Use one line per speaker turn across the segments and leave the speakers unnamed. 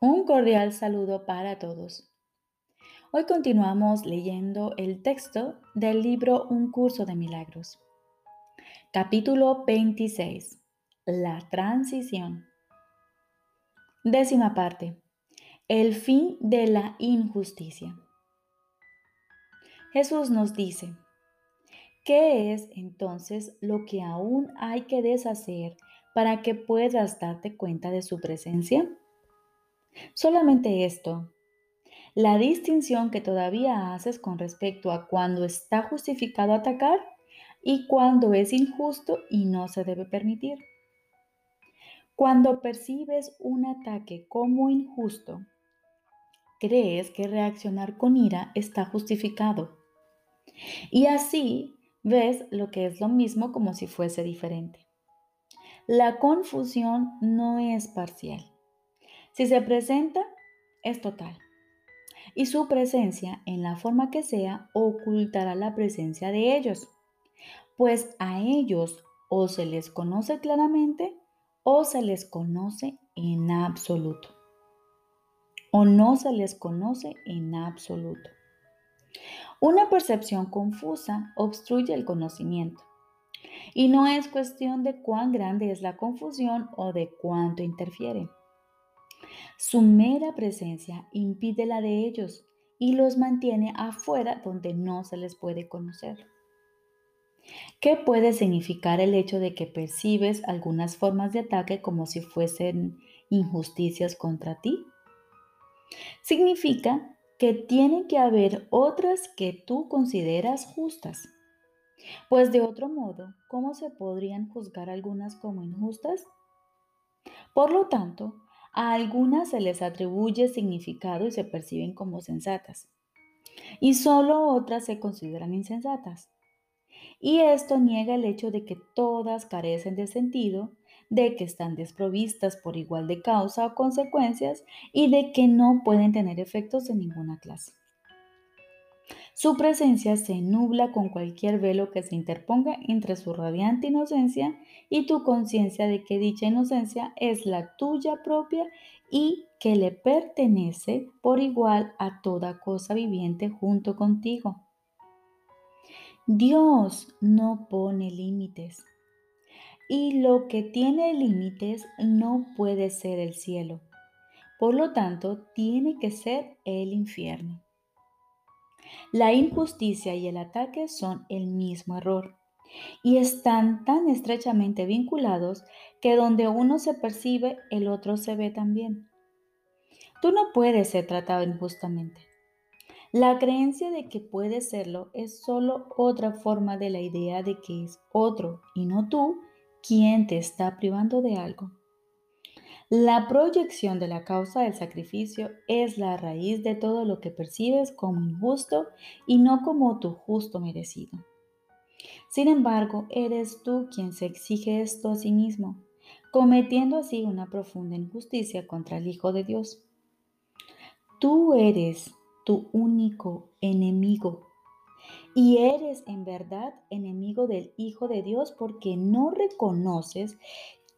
Un cordial saludo para todos. Hoy continuamos leyendo el texto del libro Un curso de milagros. Capítulo 26. La transición. Décima parte. El fin de la injusticia. Jesús nos dice, ¿qué es entonces lo que aún hay que deshacer para que puedas darte cuenta de su presencia? Solamente esto, la distinción que todavía haces con respecto a cuando está justificado atacar y cuando es injusto y no se debe permitir. Cuando percibes un ataque como injusto, crees que reaccionar con ira está justificado. Y así ves lo que es lo mismo como si fuese diferente. La confusión no es parcial. Si se presenta, es total. Y su presencia, en la forma que sea, ocultará la presencia de ellos, pues a ellos o se les conoce claramente o se les conoce en absoluto. O no se les conoce en absoluto. Una percepción confusa obstruye el conocimiento. Y no es cuestión de cuán grande es la confusión o de cuánto interfiere. Su mera presencia impide la de ellos y los mantiene afuera donde no se les puede conocer. ¿Qué puede significar el hecho de que percibes algunas formas de ataque como si fuesen injusticias contra ti? Significa que tienen que haber otras que tú consideras justas. Pues de otro modo, ¿cómo se podrían juzgar algunas como injustas? Por lo tanto, a algunas se les atribuye significado y se perciben como sensatas, y solo otras se consideran insensatas. Y esto niega el hecho de que todas carecen de sentido, de que están desprovistas por igual de causa o consecuencias y de que no pueden tener efectos de ninguna clase. Su presencia se nubla con cualquier velo que se interponga entre su radiante inocencia y tu conciencia de que dicha inocencia es la tuya propia y que le pertenece por igual a toda cosa viviente junto contigo. Dios no pone límites y lo que tiene límites no puede ser el cielo. Por lo tanto, tiene que ser el infierno. La injusticia y el ataque son el mismo error y están tan estrechamente vinculados que donde uno se percibe, el otro se ve también. Tú no puedes ser tratado injustamente. La creencia de que puedes serlo es solo otra forma de la idea de que es otro y no tú quien te está privando de algo. La proyección de la causa del sacrificio es la raíz de todo lo que percibes como injusto y no como tu justo merecido. Sin embargo, eres tú quien se exige esto a sí mismo, cometiendo así una profunda injusticia contra el Hijo de Dios. Tú eres tu único enemigo y eres en verdad enemigo del Hijo de Dios porque no reconoces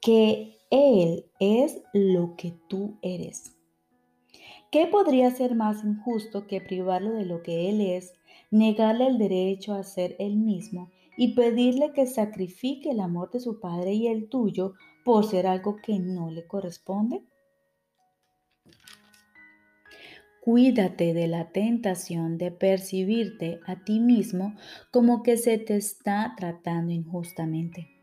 que Él es lo que tú eres. ¿Qué podría ser más injusto que privarlo de lo que Él es, negarle el derecho a ser Él mismo y pedirle que sacrifique el amor de su Padre y el tuyo por ser algo que no le corresponde? Cuídate de la tentación de percibirte a ti mismo como que se te está tratando injustamente.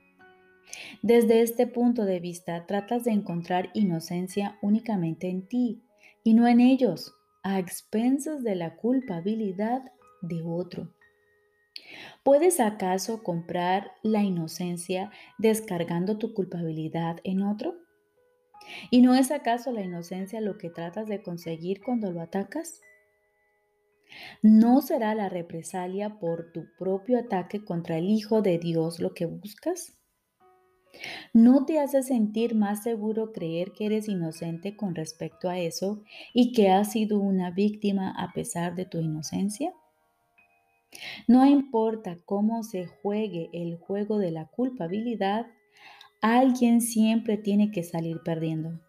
Desde este punto de vista, tratas de encontrar inocencia únicamente en ti y no en ellos, a expensas de la culpabilidad de otro. ¿Puedes acaso comprar la inocencia descargando tu culpabilidad en otro? ¿Y no es acaso la inocencia lo que tratas de conseguir cuando lo atacas? ¿No será la represalia por tu propio ataque contra el Hijo de Dios lo que buscas? ¿No te hace sentir más seguro creer que eres inocente con respecto a eso y que has sido una víctima a pesar de tu inocencia? No importa cómo se juegue el juego de la culpabilidad, alguien siempre tiene que salir perdiendo.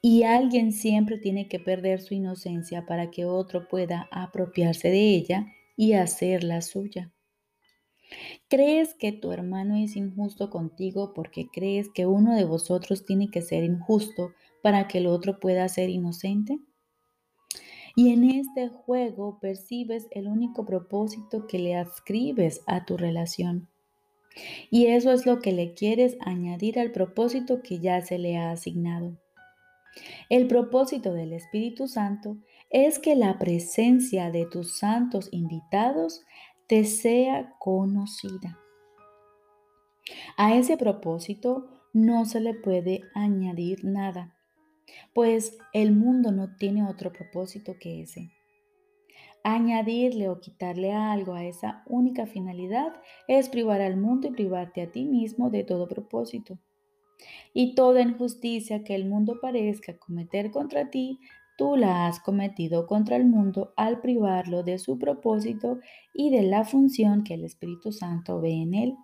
Y alguien siempre tiene que perder su inocencia para que otro pueda apropiarse de ella y hacerla suya. ¿Crees que tu hermano es injusto contigo porque crees que uno de vosotros tiene que ser injusto para que el otro pueda ser inocente? Y en este juego percibes el único propósito que le adscribes a tu relación. Y eso es lo que le quieres añadir al propósito que ya se le ha asignado. El propósito del Espíritu Santo es que la presencia de tus santos invitados te sea conocida. A ese propósito no se le puede añadir nada, pues el mundo no tiene otro propósito que ese. Añadirle o quitarle algo a esa única finalidad es privar al mundo y privarte a ti mismo de todo propósito. Y toda injusticia que el mundo parezca cometer contra ti, tú la has cometido contra el mundo al privarlo de su propósito y de la función que el Espíritu Santo ve en él.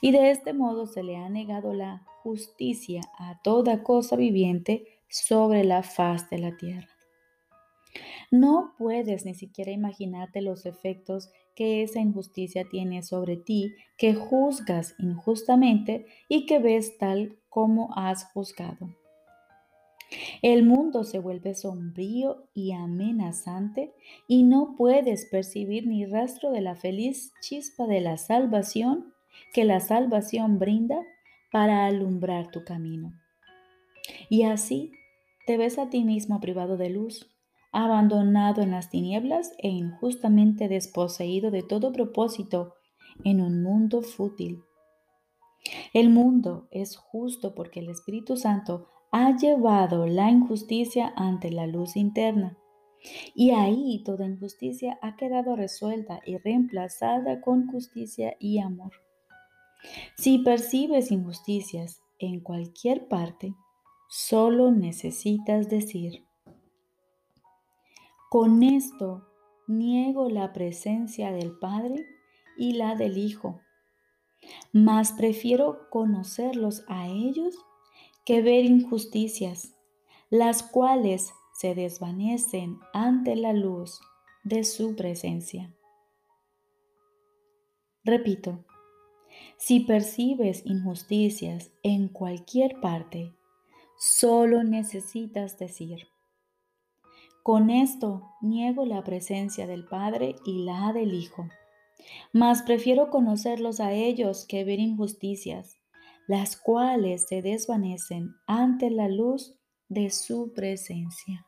Y de este modo se le ha negado la justicia a toda cosa viviente sobre la faz de la tierra. No puedes ni siquiera imaginarte los efectos que esa injusticia tiene sobre ti, que juzgas injustamente y que ves tal como has juzgado. El mundo se vuelve sombrío y amenazante y no puedes percibir ni rastro de la feliz chispa de la salvación que la salvación brinda para alumbrar tu camino. Y así te ves a ti mismo privado de luz, abandonado en las tinieblas e injustamente desposeído de todo propósito en un mundo fútil. El mundo es justo porque el Espíritu Santo ha llevado la injusticia ante la luz interna. Y ahí toda injusticia ha quedado resuelta y reemplazada con justicia y amor. Si percibes injusticias en cualquier parte, solo necesitas decir, con esto niego la presencia del Padre y la del Hijo, mas prefiero conocerlos a ellos que ver injusticias, las cuales se desvanecen ante la luz de su presencia. Repito, si percibes injusticias en cualquier parte, solo necesitas decir, con esto niego la presencia del Padre y la del Hijo. Mas prefiero conocerlos a ellos que ver injusticias, las cuales se desvanecen ante la luz de su presencia.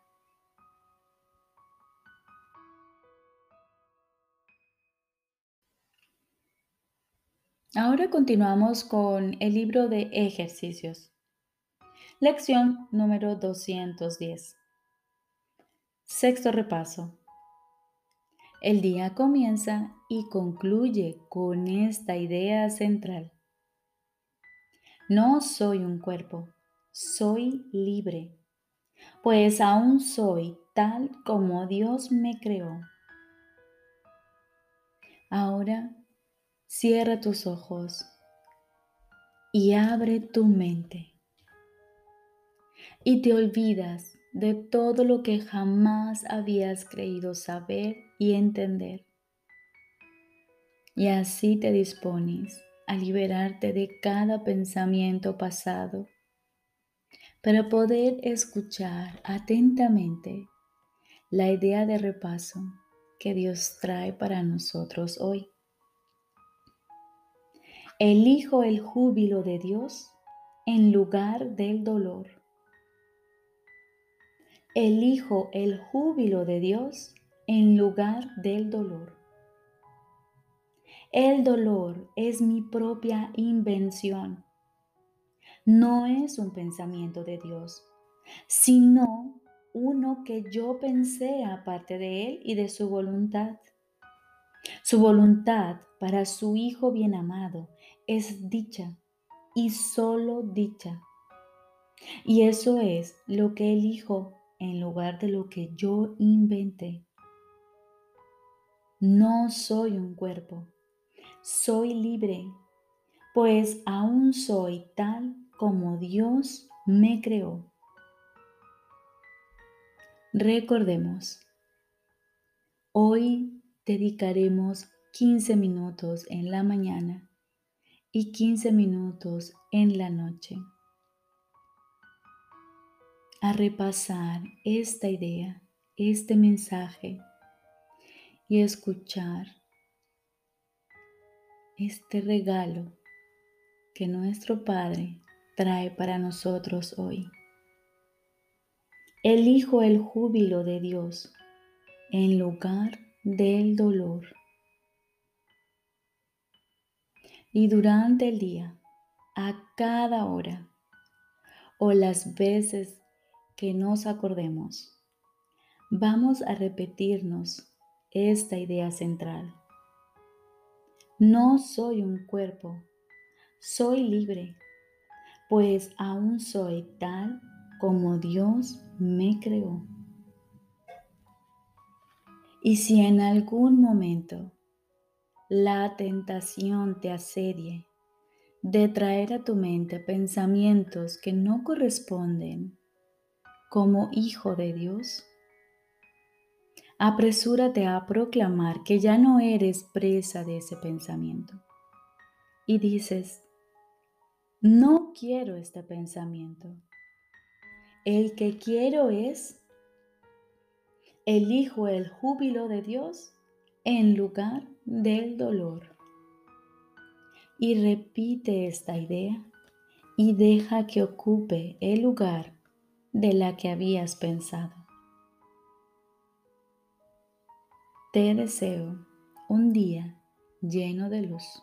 Ahora continuamos con el libro de ejercicios. Lección número 210. Sexto repaso. El día comienza y concluye con esta idea central. No soy un cuerpo, soy libre, pues aún soy tal como Dios me creó. Ahora cierra tus ojos y abre tu mente y te olvidas de todo lo que jamás habías creído saber y entender. Y así te dispones a liberarte de cada pensamiento pasado para poder escuchar atentamente la idea de repaso que Dios trae para nosotros hoy. Elijo el júbilo de Dios en lugar del dolor elijo el júbilo de Dios en lugar del dolor. El dolor es mi propia invención. No es un pensamiento de Dios, sino uno que yo pensé aparte de Él y de su voluntad. Su voluntad para su Hijo bien amado es dicha y solo dicha. Y eso es lo que el Hijo en lugar de lo que yo inventé. No soy un cuerpo, soy libre, pues aún soy tal como Dios me creó. Recordemos, hoy dedicaremos 15 minutos en la mañana y 15 minutos en la noche a repasar esta idea, este mensaje y escuchar este regalo que nuestro Padre trae para nosotros hoy. Elijo el júbilo de Dios en lugar del dolor. Y durante el día, a cada hora o las veces que nos acordemos, vamos a repetirnos esta idea central. No soy un cuerpo, soy libre, pues aún soy tal como Dios me creó. Y si en algún momento la tentación te asedie de traer a tu mente pensamientos que no corresponden como hijo de Dios, apresúrate a proclamar que ya no eres presa de ese pensamiento. Y dices, no quiero este pensamiento. El que quiero es, elijo el júbilo de Dios en lugar del dolor. Y repite esta idea y deja que ocupe el lugar de la que habías pensado. Te deseo un día lleno de luz.